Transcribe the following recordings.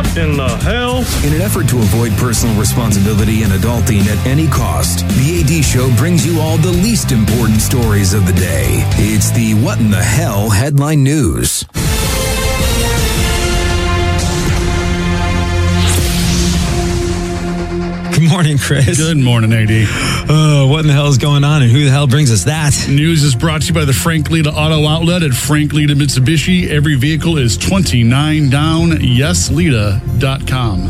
What in the hell? In an effort to avoid personal responsibility and adulting at any cost, the AD Show brings you all the least important stories of the day. It's the What in the Hell headline news. Morning, Chris. Good morning, AD. Uh, what in the hell is going on, and who the hell brings us that? News is brought to you by the Frank Leta Auto Outlet at Frank Leta Mitsubishi. Every vehicle is 29 down. YesLeta.com.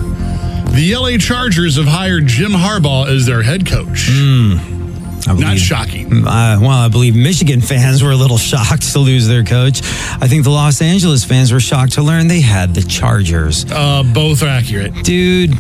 The LA Chargers have hired Jim Harbaugh as their head coach. I Not shocking. Uh, well, I believe Michigan fans were a little shocked to lose their coach. I think the Los Angeles fans were shocked to learn they had the Chargers. Uh, both are accurate. Dude,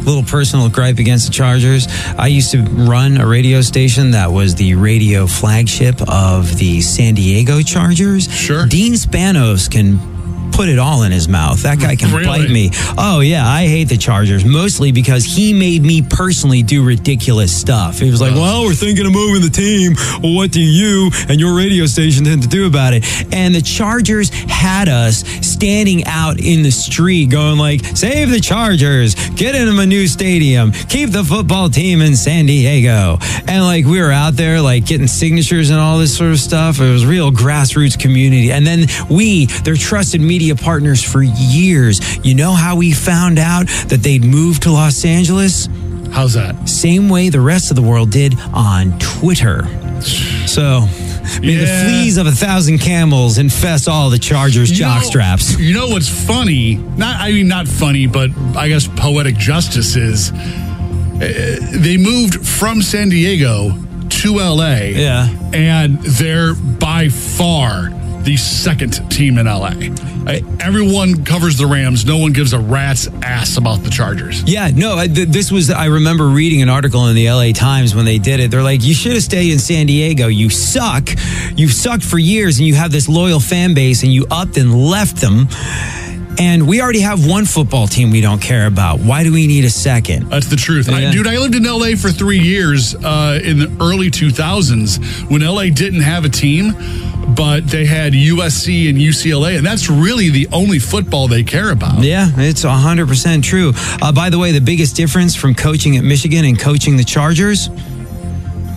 little personal gripe against the Chargers. I used to run a radio station that was the radio flagship of the San Diego Chargers. Sure. Dean Spanos can put it all in his mouth. That guy can Really? bite me. Oh yeah, I hate the Chargers mostly because he made me personally do ridiculous stuff. He was like, "Well, we're thinking of moving the team. Well, what do you and your radio station tend to do about it?" And the Chargers had us standing out in the street going like, "Save the Chargers! Get them a new stadium! Keep the football team in San Diego!" And like we were out there like getting signatures and all this sort of stuff. It was real grassroots community. And then we, their trusted media partners for years. You know how we found out that they'd moved to Los Angeles? How's that? Same way the rest of the world did on Twitter. So, may the fleas of a thousand camels infest all the Chargers You jock know- straps. You know what's funny? Not, I mean, not funny, but I guess poetic justice is uh, they moved from San Diego to LA. Yeah. And they're by far the second team in LA. Uh, Everyone covers the Rams. No one gives a rat's ass about the Chargers. Yeah, no, I- th- this was, I remember reading an article in the LA Times when they did it. They're like, you should have stayed in San Diego. You suck. You've sucked for years and you have this loyal fan base and you upped and left them. And we already have one football team we don't care about. Why do we need a second? That's the truth. I, dude, I lived in LA for three years uh, in the early 2000s when LA didn't have a team, but they had USC and UCLA, and that's really the only football they care about. Yeah, it's 100% true. Uh, by the way, the biggest difference from coaching at Michigan and coaching the Chargers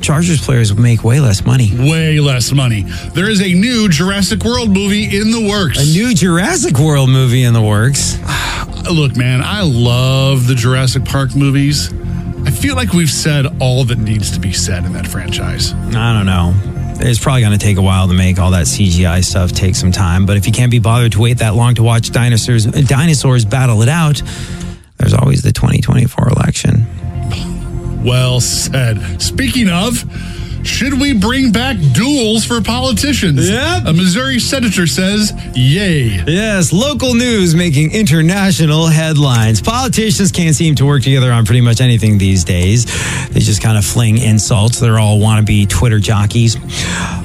Chargers players make way less money. Way less money. There is a new Jurassic World movie in the works. A new Jurassic World movie in the works. Look, man, I love the Jurassic Park movies. I feel like we've said all that needs to be said in that franchise. I don't know. It's probably going to take a while to make all that CGI stuff take some time. But if you can't be bothered to wait that long to watch dinosaurs dinosaurs battle it out, there's always the 2024 election. Well said. Speaking of, should we bring back duels for politicians? Yep. A Missouri senator says, yay. Yes, local news making international headlines. Politicians can't seem to work together on pretty much anything these days. They just kind of fling insults. They're all wannabe Twitter jockeys.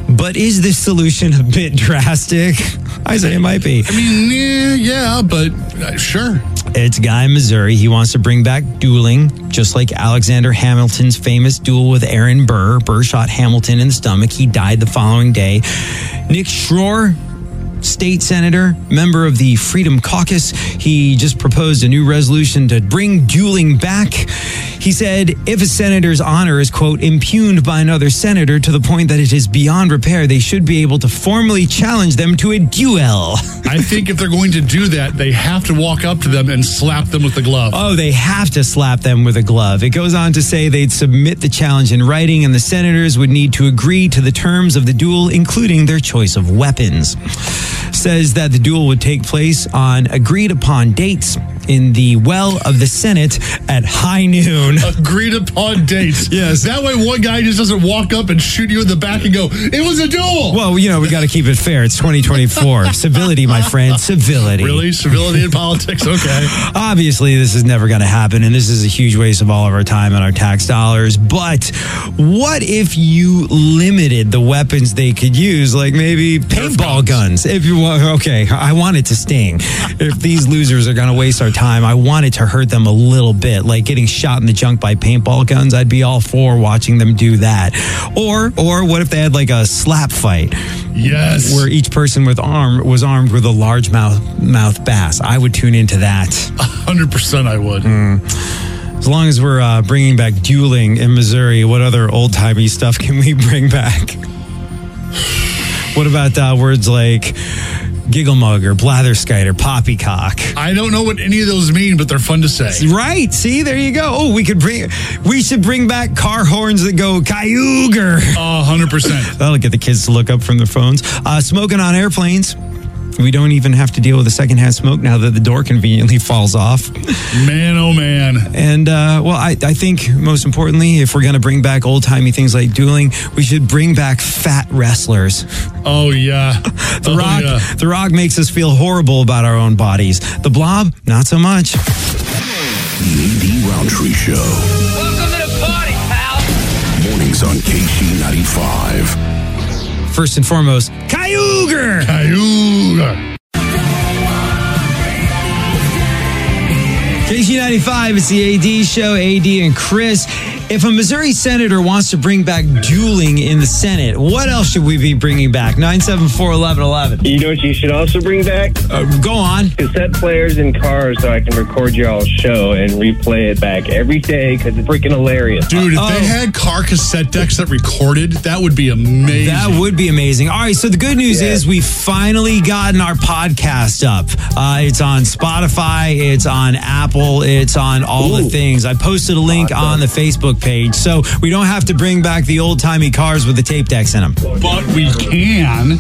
But is this solution a bit drastic? I say it might be. I mean, yeah, yeah but uh, sure. It's guy in Missouri. He wants to bring back dueling, just like Alexander Hamilton's famous duel with Aaron Burr. Burr shot Hamilton in the stomach. He died the following day. Nick Schroer, state senator, member of the Freedom Caucus, he just proposed a new resolution to bring dueling back. He said if a senator's honor is, quote, impugned by another senator to the point that it is beyond repair, they should be able to formally challenge them to a duel. I think if they're going to do that, they have to walk up to them and slap them with the glove. Oh, they have to slap them with a glove. It goes on to say they'd submit the challenge in writing, and the senators would need to agree to the terms of the duel, including their choice of weapons. Says that the duel would take place on agreed upon dates in the well of the Senate at high noon. Agreed upon dates. Yes. That way, one guy just doesn't walk up and shoot you in the back and go, "It was a duel." Well, you know, we got to keep it fair. It's 2024. Civility, my friend. Civility. really, civility in politics? Okay. Obviously, this is never going to happen, and this is a huge waste of all of our time and our tax dollars. But what if you limited the weapons they could use, like maybe paintball guns? If you want, okay, I want it to sting. If these losers are going to waste our time, I wanted to hurt them a little bit, like getting shot in the junk by paintball guns. I'd be all for watching them do that. Or, or what if they had like a slap fight? Yes. Where each person with arm was armed with a large mouth mouth bass. I would tune into that. 100% I would. As long as we're uh, bringing back dueling in Missouri, what other old timey stuff can we bring back? What about uh, words like giggle mug or blatherskite or poppycock? I don't know what any of those mean, but they're fun to say. Right. See, there you go. Oh, we could bring, we should bring back car horns that go cayuger. Uh, 100%. That'll get the kids to look up from their phones. Uh, smoking on airplanes. We don't even have to deal with the secondhand smoke now that the door conveniently falls off. Man, oh man. And uh, well, I, I think most importantly, if we're going to bring back old timey things like dueling, we should bring back fat wrestlers. Oh, yeah. The oh, Rock, yeah. The Rock makes us feel horrible about our own bodies. The Blob, not so much. The AD Roundtree Show. Welcome to the party, pal. Mornings on KSHE 95. First and foremost, Cayuger. Cayuga. KSHE95, it's the AD show, AD and Chris. If a Missouri senator wants to bring back dueling in the Senate, what else should we be bringing back? 974 1111. You know what you should also bring back? Uh, go on. Cassette players in cars so I can record y'all's show and replay it back every day because it's freaking hilarious. Dude, if Oh. they had car cassette decks that recorded, that would be amazing. That would be amazing. All right, so the good news Yeah. is we've finally gotten our podcast up. Uh, it's on Spotify, it's on Apple, it's on all the things. I posted a link Awesome. on the Facebook page, so we don't have to bring back the old timey cars with the tape decks in them. but we can.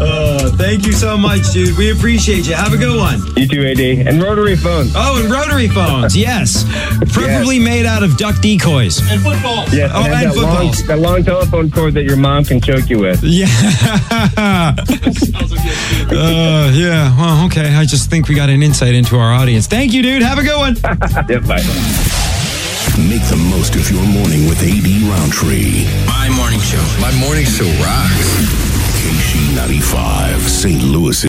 Uh, thank you so much, dude. We appreciate you. Have a good one. You too, AD. And rotary phones. Oh, and rotary phones, yes, preferably made out of duck decoys. And football. Yes, Oh, and and that long, footballs. that long telephone cord that your mom can choke you with. Yeah. uh, yeah. Well, okay. I just think we got an insight into our audience. Thank you, dude. Have a good one. Yep, bye. Make the most of your morning with AD Roundtree. My morning show. My morning show rocks. KSHE 95, St. Louis.